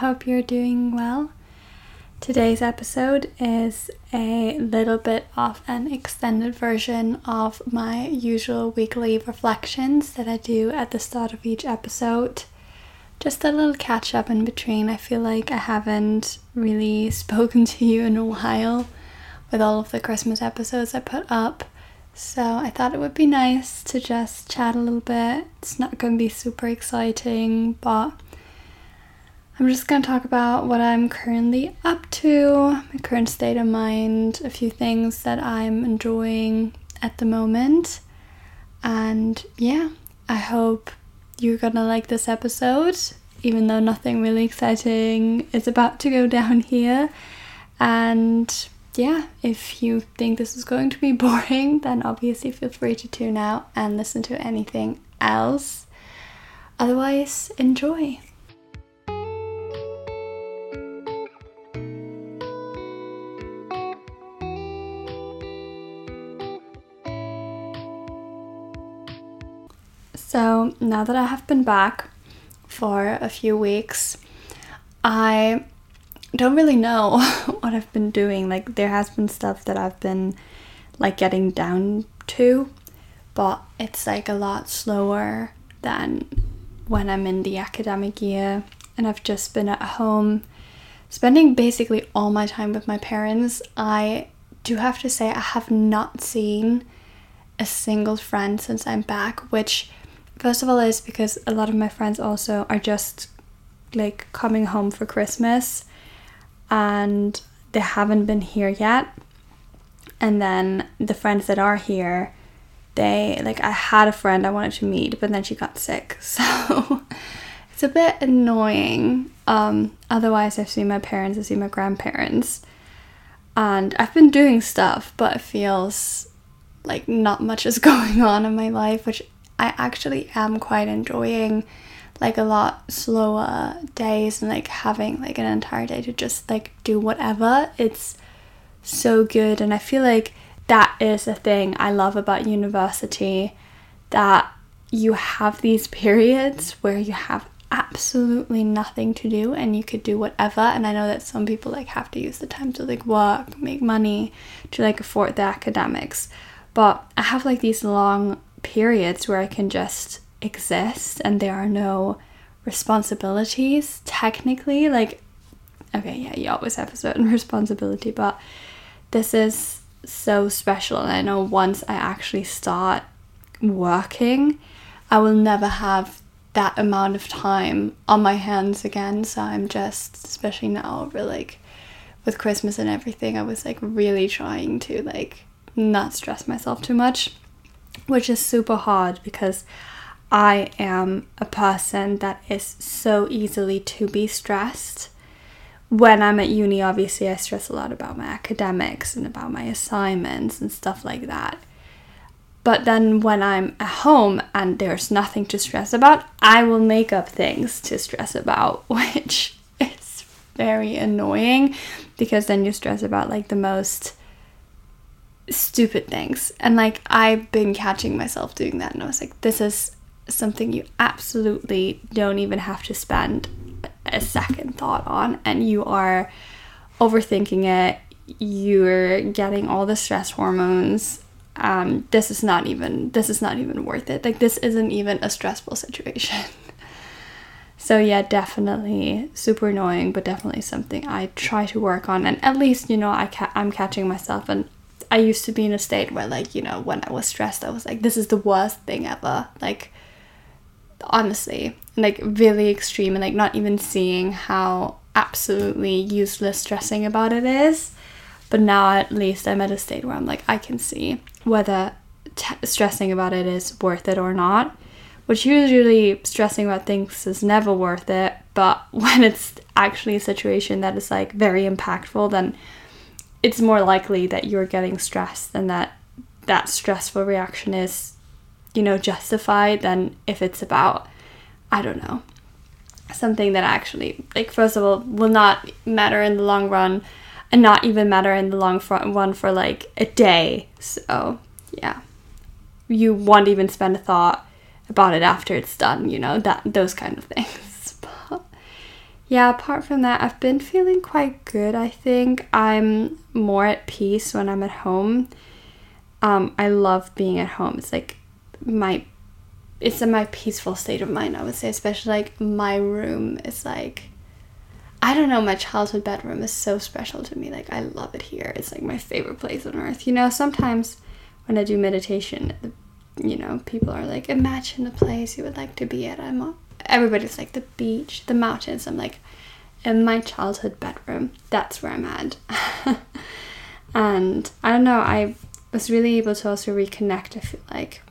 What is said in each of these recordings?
hope you're doing well. Today's episode is a little bit of an extended version of my usual weekly reflections that I do at the start of each episode. Just a little catch up in between. I feel like I haven't really spoken to you in a while with all of the Christmas episodes I put up. So I thought it would be nice to just chat a little bit. It's not going to be super exciting, but I'm just going to talk about what I'm currently up to, my current state of mind, a few things that I'm enjoying at the moment. And yeah, I hope you're to like this episode, even though nothing really exciting is about to go down here. And yeah, if you think this is going to be boring, then obviously feel free to tune out and listen to anything else. Otherwise, enjoy. So, now that I have been back for a few weeks, I don't really know what I've been doing. Like there has been stuff that I've been like getting down to, but it's like a lot slower than when I'm in the academic year and I've just been at home spending basically all my time with my parents. I do have to say I have not seen a single friend since I'm back, which first of all is because a lot of my friends also are just like coming home for Christmas and they haven't been here yet. And then the friends that are here, they like I had a friend I wanted to meet, but then she got sick. So it's a bit annoying. Um otherwise I've seen my parents, I've seen my grandparents. And I've been doing stuff, but it feels like not much is going on in my life, which I actually am quite enjoying like a lot slower days and like having like an entire day to just like do whatever. It's so good and I feel like that is a thing I love about university that you have these periods where you have absolutely nothing to do and you could do whatever and I know that some people like have to use the time to like work, make money to like afford their academics. But I have like these long periods where I can just exist and there are no responsibilities technically like okay yeah you always have a certain responsibility but this is so special and i know once i actually start working i will never have that amount of time on my hands again. So i'm just especially now over like with christmas and everything i was like really trying to like not stress myself too much which is super hard because I am a person that is so easily to be stressed. When I'm at uni, obviously, I stress a lot about my academics and about my assignments and stuff like that. But then when I'm at home and there's nothing to stress about, I will make up things to stress about, which is very annoying because then you stress about like the most stupid things. And like I've been catching myself doing that and I was like, this is something you absolutely don't even have to spend a second thought on and you are overthinking it. You're getting all the stress hormones. Um, this is not even this is not even worth it. Like this isn't even a stressful situation. So yeah definitely super annoying but definitely something i try to work on. And at least you know i ca- i'm catching myself and i used to be in a state where like you know when i was stressed i was like this is the worst thing ever. Like honestly like really extreme and like not even seeing how absolutely useless stressing about it is. But now at least i'm at a state where i'm like i can see whether t- stressing about it is worth it or not which usually stressing about things is never worth it. But when it's actually a situation that is like very impactful then it's more likely that you're getting stressed and that that stressful reaction is you know, justified than if it's about, I don't know, something that actually, like, first of all, will not matter in the long run and not even matter in the long run for like a day. So, yeah, you won't even spend a thought about it after it's done, you know, that those kind of things. Yeah, apart from that, I've been feeling quite good. I think I'm more at peace when I'm at home. Um, I love being at home. It's like my it's in my peaceful state of mind, I would say, especially like my room is like I don't know, my childhood bedroom is so special to me. Like I love it here. It's like my favorite place on earth. You know, sometimes when I do meditation, you know, people are like, imagine the place you would like to be at. I'm everybody's like the beach, the mountains. I'm like, in my childhood bedroom, that's where I'm at. and I don't know, I was really able to also reconnect, I feel like,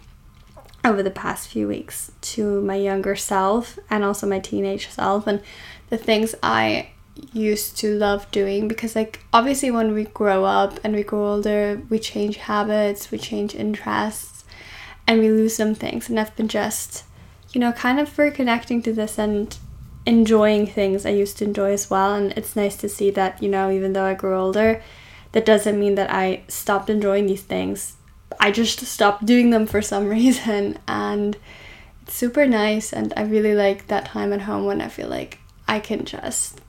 over the past few weeks to my younger self and also my teenage self and the things I used to love doing because like obviously when we grow up and we grow older we change habits we change interests and we lose some things and I've been just you know, kind of reconnecting to this and enjoying things I used to enjoy as well. And it's nice to see that, you know, even though I grew older, that doesn't mean that I stopped enjoying these things. I just stopped doing them for some reason. And it's super nice. And I really like that time at home when I feel like I can just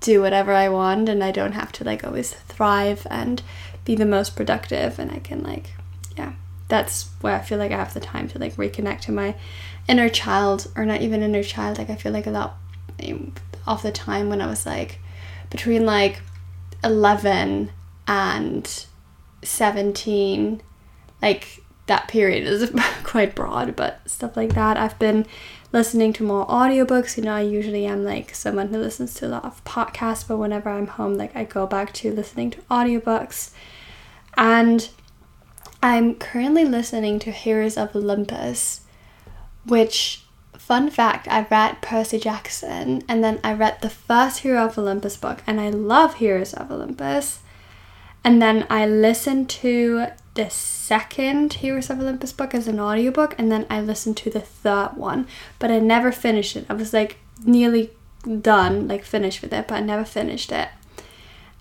do whatever I want and I don't have to like always thrive and be the most productive. And I can like, yeah, that's where I feel like I have the time to like reconnect to my inner child or not even inner child like i feel like a lot um, of the time when i was like between like 11 and 17 like that period is quite broad but stuff like that. I've been listening to more audiobooks. You know i usually am like someone who listens to a lot of podcasts but whenever i'm home like i go back to listening to audiobooks. And i'm currently listening to heroes of olympus which fun fact i read percy jackson and then i read the first hero of olympus book and i love heroes of olympus. And then i listened to the second heroes of olympus book as an audiobook and then i listened to the third one. But i never finished it. I was like nearly done like finished with it but i never finished it.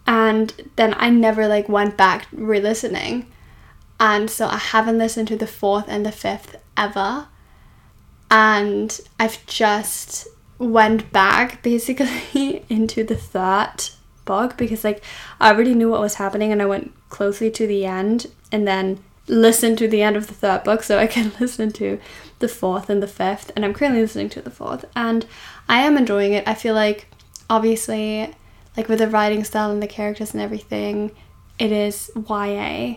And then i never like went back re-listening and so i haven't listened to the fourth and the fifth ever. And I've just went back basically into the third book because like I already knew what was happening and I went closely to the end and then listened to the end of the third book so I can listen to the fourth and the fifth. And I'm currently listening to the fourth and I am enjoying it. I feel like obviously like with the writing style and the characters and everything it is YA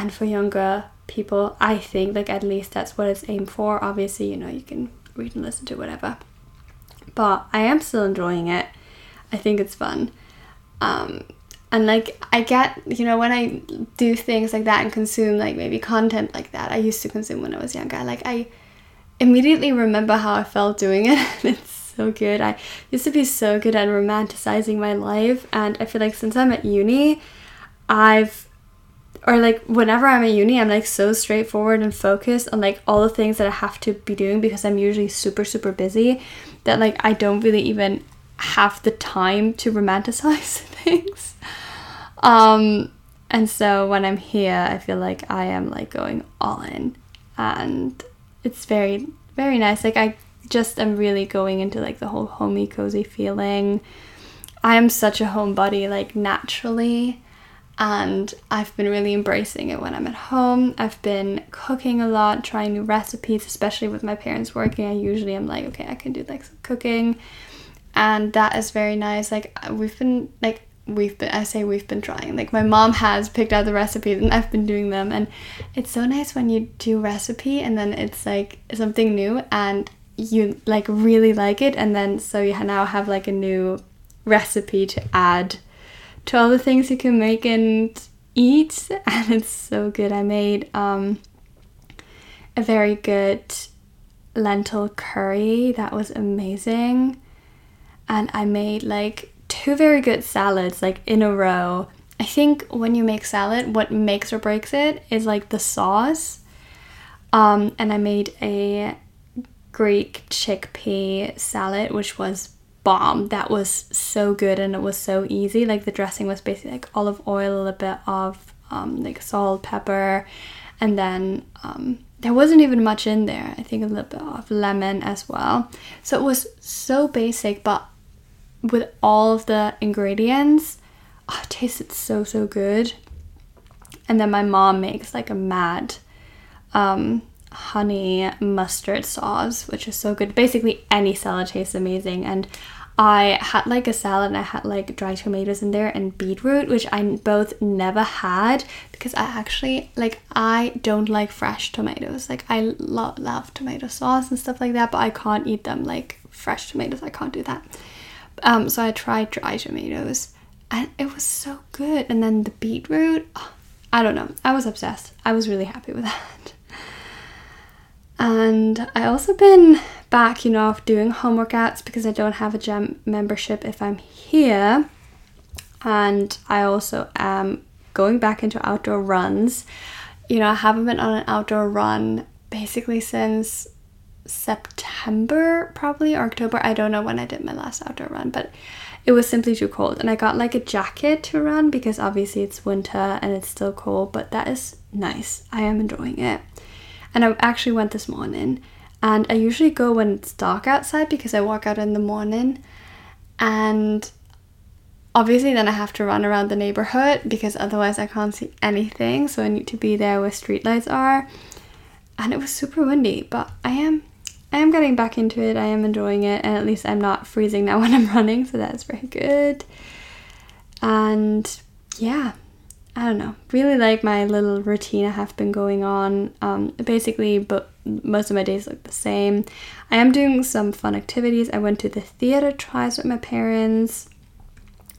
and for younger people. I think like at least that's what it's aimed for. Obviously, you know, you can read and listen to whatever. But I am still enjoying it. I think it's fun. Um, and like I get, you know, when I do things like that and consume like maybe content like that, I used to consume when I was younger. Like I immediately remember how I felt doing it. it's so good. I used to be so good at romanticizing my life, and I feel like since I'm at uni, I've or like whenever I'm at uni, I'm like so straightforward and focused on like all the things that I have to be doing because I'm usually super, super busy that like I don't really even have the time to romanticize things. Um, and so when I'm here, I feel like I am like going all in and it's very, very nice. Like I just am really going into like the whole homey, cozy feeling. I am such a homebody, like naturally and I've been really embracing it when I'm at home. I've been cooking a lot, trying new recipes, especially with my parents working. I usually am like, okay, I can do like some cooking, and that is very nice. Like we've been like we've been I say we've been trying. Like my mom has picked out the recipes and I've been doing them and it's so nice when you do recipe and then it's like something new and you like really like it and then so you now have like a new recipe to add to all the things you can make and eat and it's so good. I made um, a very good lentil curry. That was amazing. And i made like two very good salads like in a row. I think when you make salad what makes or breaks it is like the sauce. Um, and i made a greek chickpea salad which was bomb. That was so good and it was so easy. Like the dressing was basically like olive oil, a little bit of um, like salt, pepper, and then um, there wasn't even much in there. I think a little bit of lemon as well. So it was so basic, but with all of the ingredients, oh, it tasted so so good. And then my mom makes like a mad um, honey mustard sauce, which is so good. Basically, any salad tastes amazing. And I had like a salad and I had like dry tomatoes in there and beetroot, which I both never had because I actually like I don't like fresh tomatoes. Like I lo- love tomato sauce and stuff like that, but I can't eat them like fresh tomatoes. I can't do that. Um, so I tried dry tomatoes and it was so good. And then the beetroot, oh, I don't know. I was obsessed. I was really happy with that. And I also been back, you know, off doing home workouts because I don't have a gym membership if I'm here. And I also am going back into outdoor runs. You know, I haven't been on an outdoor run basically since September, probably or October. I don't know when I did my last outdoor run, but it was simply too cold. And I got like a jacket to run because obviously it's winter and it's still cold, but that is nice. I am enjoying it. And I actually went this morning. And I usually go when it's dark outside because I walk out in the morning. And obviously, then I have to run around the neighborhood because otherwise I can't see anything. So I need to be there where streetlights are. And it was super windy, but I am I am getting back into it. I am enjoying it, and at least I'm not freezing now when I'm running, so that's very good. And yeah, I don't know, really like my little routine I have been going on. Um, basically, but most of my days look the same. I am doing some fun activities. I went to the theater twice with my parents.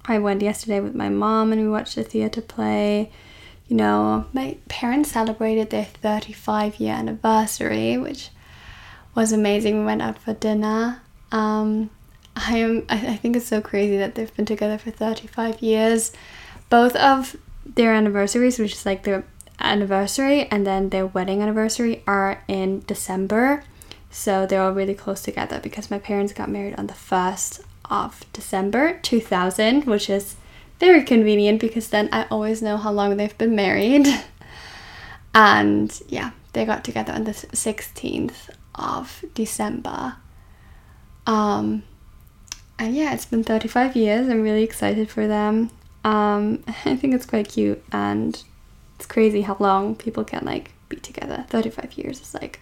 I went yesterday with my mom and we watched a theater play. You know, my parents celebrated their 35 year anniversary, which was amazing. We went out for dinner. Um, I am. I think it's so crazy that they've been together for 35 years. Both of their anniversaries, which is like their anniversary and then their wedding anniversary, are in December. So they're all really close together because my parents got married on the 1st of December 2000, which is very convenient because then I always know how long they've been married. And yeah, they got together on the 16th of December. Um, and yeah, it's been 35 years. I'm really excited for them. Um, I think it's quite cute and it's crazy how long people can like be together. 35 years is like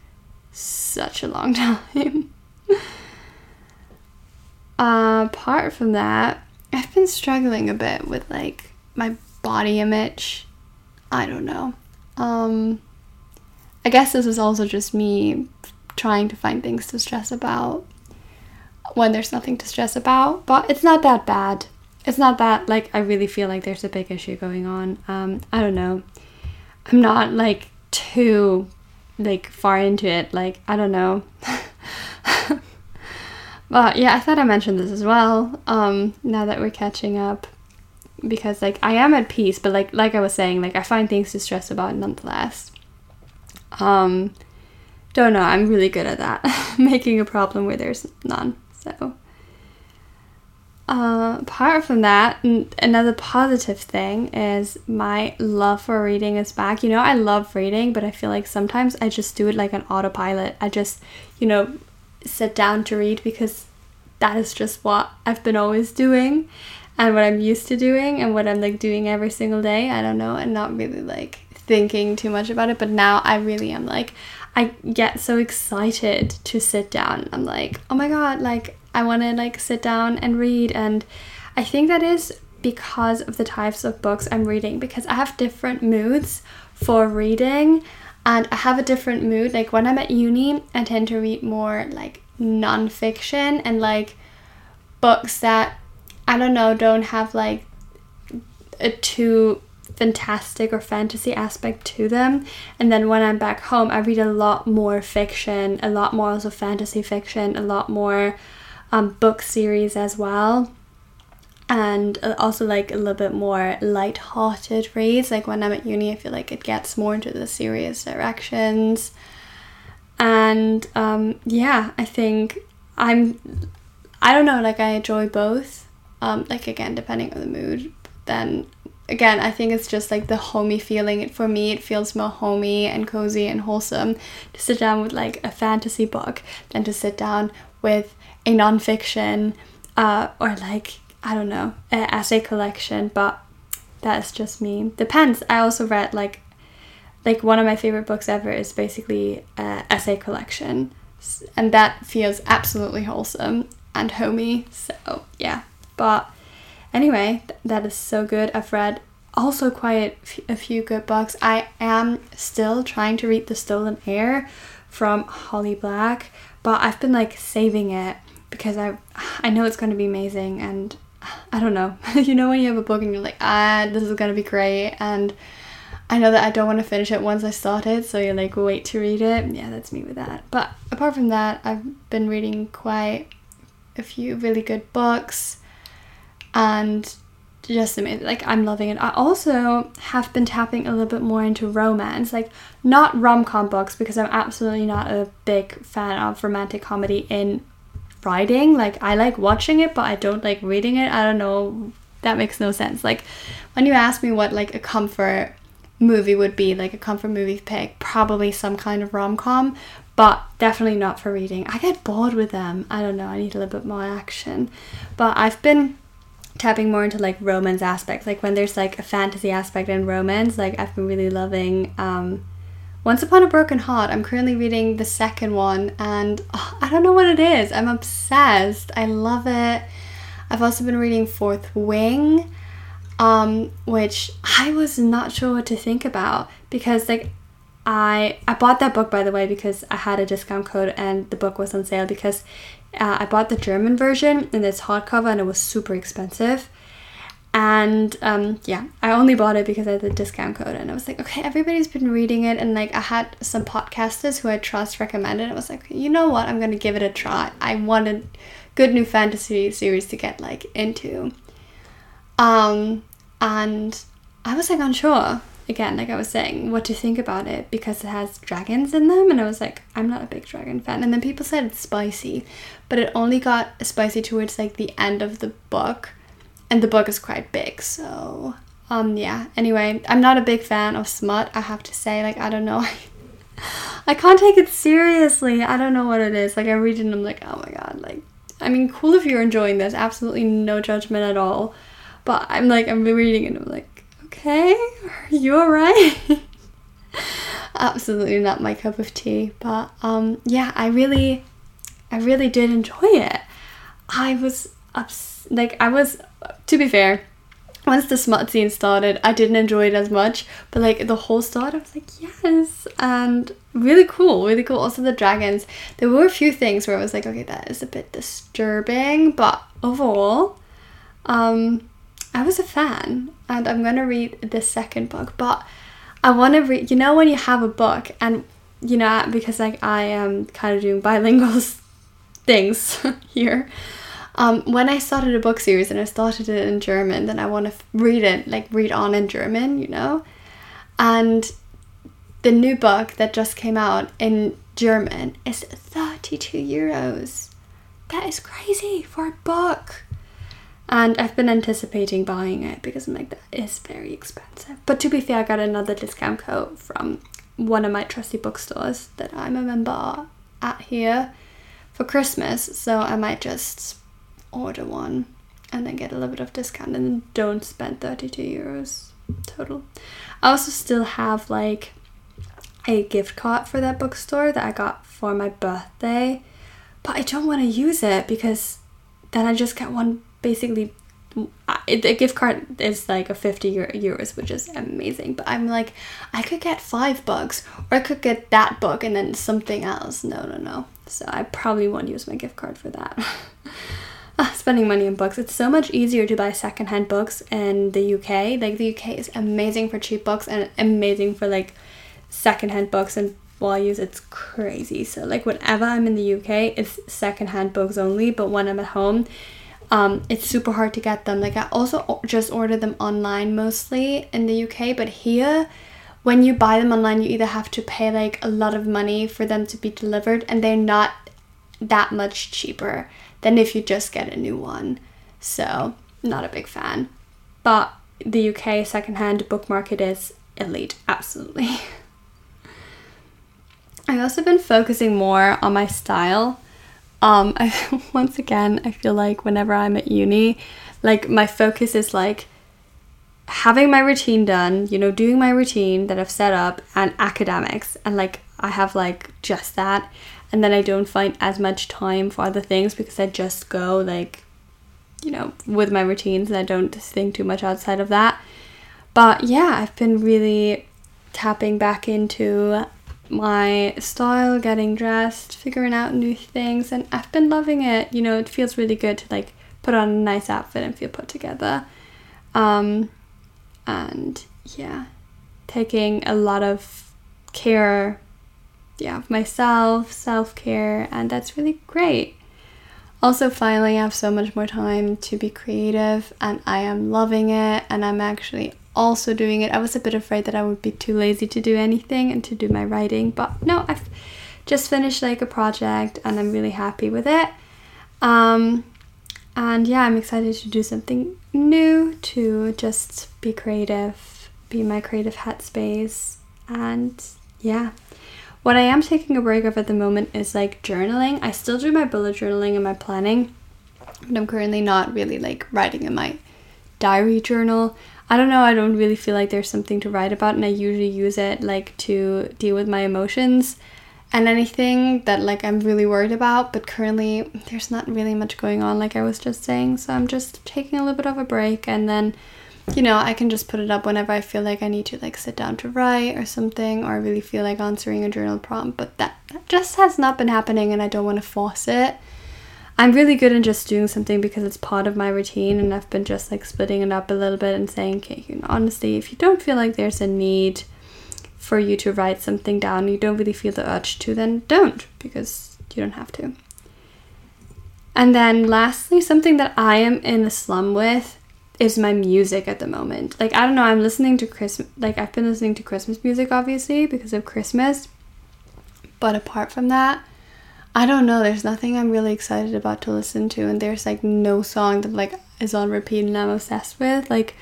such a long time. uh, apart from that, I've been struggling a bit with like my body image. I don't know. Um, I guess this is also just me trying to find things to stress about when there's nothing to stress about, but it's not that bad it's not that like I really feel like there's a big issue going on. Um, I don't know. I'm not like too like far into it. Like I don't know. but yeah, I thought I mentioned this as well. Um, now that we're catching up, because like I am at peace, but like like I was saying, like I find things to stress about nonetheless. Um, don't know. I'm really good at that, making a problem where there's none. So uh, apart from that, another positive thing is my love for reading is back. You know, I love reading, but I feel like sometimes I just do it like an autopilot. I just, you know, sit down to read because that is just what I've been always doing and what I'm used to doing and what I'm like doing every single day. I don't know, and not really like thinking too much about it, but now I really am like, I get so excited to sit down. I'm like, oh my god, like I want to like sit down and read and I think that is because of the types of books I'm reading because I have different moods for reading and I have a different mood like when I'm at uni I tend to read more like non-fiction and like books that I don't know don't have like a too fantastic or fantasy aspect to them. And then when I'm back home, I read a lot more fiction, a lot more also fantasy fiction, a lot more um, book series as well. And uh, also like a little bit more light-hearted reads. Like when i'm at uni i feel like it gets more into the serious directions. And um, yeah i think i'm i don't know like i enjoy both. Um, like again depending on the mood then again i think it's just like the homey feeling. For me it feels more homey and cozy and wholesome to sit down with like a fantasy book than to sit down with a nonfiction uh, or like I don't know, an essay collection, but that's just me. Depends. I also read like like one of my favorite books ever is basically an essay collection and that feels absolutely wholesome and homey so yeah but anyway th- that is so good i've read also quite a few good books i am still trying to read the stolen heir from holly black but i've been like saving it because i i know it's going to be amazing and i don't know you know when you have a book and you're like ah this is going to be great and I know that I don't want to finish it once I start it, so you're like wait to read it. Yeah, that's me with that. But apart from that, I've been reading quite a few really good books and just amazing. Like I'm loving it. I also have been tapping a little bit more into romance, like not rom-com books because I'm absolutely not a big fan of romantic comedy in writing. Like I like watching it, but I don't like reading it. I don't know. That makes no sense. Like when you ask me what like a comfort movie would be like a comfort movie pick, probably some kind of rom com, but definitely not for reading. I get bored with them. I don't know, I need a little bit more action. But I've been tapping more into like romance aspects, like when there's like a fantasy aspect in romance, like I've been really loving um, Once Upon a Broken Heart. I'm currently reading the second one and oh, I don't know what it is. I'm obsessed. I love it. I've also been reading Fourth Wing um, which I was not sure what to think about because like I I bought that book by the way because I had a discount code and the book was on sale because uh, I bought the German version in this hardcover and it was super expensive. And um, yeah, I only bought it because I had the discount code, and I was like, okay, everybody's been reading it, and like I had some podcasters who I trust recommended. I was like, you know what, I'm gonna give it a try. I wanted good new fantasy series to get like into. Um, and I was like unsure again, like I was saying, what to think about it because it has dragons in them. And I was like, I'm not a big dragon fan. And then people said it's spicy, but it only got spicy towards like the end of the book. And the book is quite big. So, um, yeah. Anyway, I'm not a big fan of smut, I have to say. Like, I don't know. I can't take it seriously. I don't know what it is. Like, I read it and I'm like, oh my god. Like, I mean, cool if you're enjoying this. Absolutely no judgment at all. But I'm like, I'm reading it and I'm like, okay, are you alright? Absolutely not my cup of tea. But um, yeah, I really, I really did enjoy it. I was ups- like, I was, to be fair, once the smut scene started, I didn't enjoy it as much, but like the whole start, I was like, yes, and really cool, really cool. Also, the dragons, there were a few things where I was like, okay, that is a bit disturbing, but overall, um, I was a fan, and I'm gonna read the second book, but I want to read. You know, when you have a book, and you know, because like I am kind of doing bilingual things here. Um, when I started a book series and I started it in German, then I want to read it, like read on in German, you know? And the new book that just came out in German is 32 euros. That is crazy for a book. And I've been anticipating buying it because I'm like, that is very expensive. But to be fair, I got another discount code from one of my trusty bookstores that I'm a member at here for Christmas. So I might just order one and then get a little bit of discount and then don't spend 32 euros total. I also still have like a gift card for that bookstore that I got for my birthday, but I don't want to use it because then I just get one basically the gift card is like a 50 euros which is amazing but i'm like i could get five bucks or i could get that book and then something else. No no no. So i probably won't use my gift card for that. Ah, spending money on books. It's so much easier to buy secondhand books in the uk like the uk is amazing for cheap books and amazing for like secondhand books and use it's crazy. So like whenever i'm in the uk it's secondhand books only but when i'm at home um, it's super hard to get them. Like I also just order them online mostly in the UK, but here when you buy them online you either have to pay like a lot of money for them to be delivered and they're not that much cheaper than if you just get a new one. So, not a big fan. But the UK secondhand book market is elite, absolutely. I've also been focusing more on my style Um, I, once again, I feel like whenever I'm at uni, like my focus is like having my routine done, you know, doing my routine that I've set up and academics. And like I have like just that. And then I don't find as much time for other things because I just go like, you know, with my routines and I don't think too much outside of that. But yeah, I've been really tapping back into my style, getting dressed, figuring out new things, and I've been loving it. You know, it feels really good to like put on a nice outfit and feel put together. Um, and yeah, taking a lot of care, yeah, of myself, self care, and that's really great. Also, finally, I have so much more time to be creative, and I am loving it, and I'm actually also doing it. I was a bit afraid that I would be too lazy to do anything and to do my writing, but no, I've just finished like a project and I'm really happy with it. Um, and yeah, I'm excited to do something new, to just be creative, be my creative headspace, and yeah. What I am taking a break of at the moment is like journaling. I still do my bullet journaling and my planning, but I'm currently not really like writing in my diary journal. I don't know, I don't really feel like there's something to write about and I usually use it like to deal with my emotions and anything that like I'm really worried about, but currently there's not really much going on like I was just saying, so I'm just taking a little bit of a break and then you know, I can just put it up whenever I feel like I need to like sit down to write or something or I really feel like answering a journal prompt, but that, that just has not been happening and I don't want to force it. I'm really good in just doing something because it's part of my routine and I've been just like splitting it up a little bit and saying, okay, you know, honestly, if you don't feel like there's a need for you to write something down, you don't really feel the urge to, then don't because you don't have to. And then lastly, something that I am in a slum with is my music at the moment. Like I don't know, I'm listening to Christmas like I've been listening to Christmas music obviously because of Christmas. But apart from that, I don't know. There's nothing I'm really excited about to listen to, and there's like no song that like is on repeat and I'm obsessed with. Like,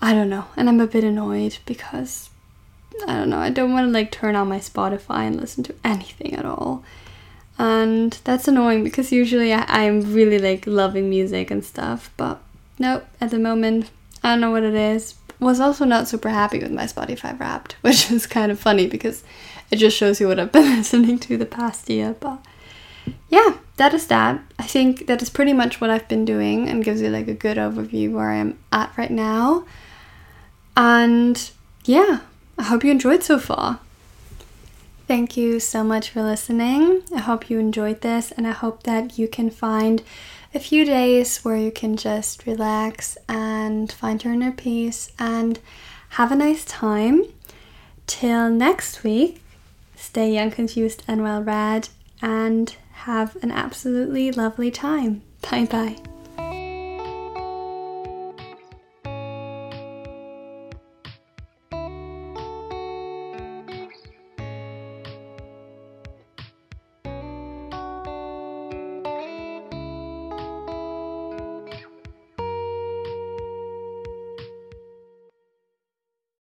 I don't know, and I'm a bit annoyed because I don't know. I don't want to like turn on my Spotify and listen to anything at all, and that's annoying because usually I, I'm really like loving music and stuff, but nope. At the moment, I don't know what it is. Was also not super happy with my Spotify Wrapped, which is kind of funny because it just shows you what I've been listening to the past year. But yeah, that is that. I think that is pretty much what I've been doing and gives you like a good overview where I am at right now. And yeah, I hope you enjoyed so far. Thank you so much for listening. I hope you enjoyed this and I hope that you can find a few days where you can just relax and find your inner peace and have a nice time. Till next week, stay young, confused, and well read, and have an absolutely lovely time. Bye bye.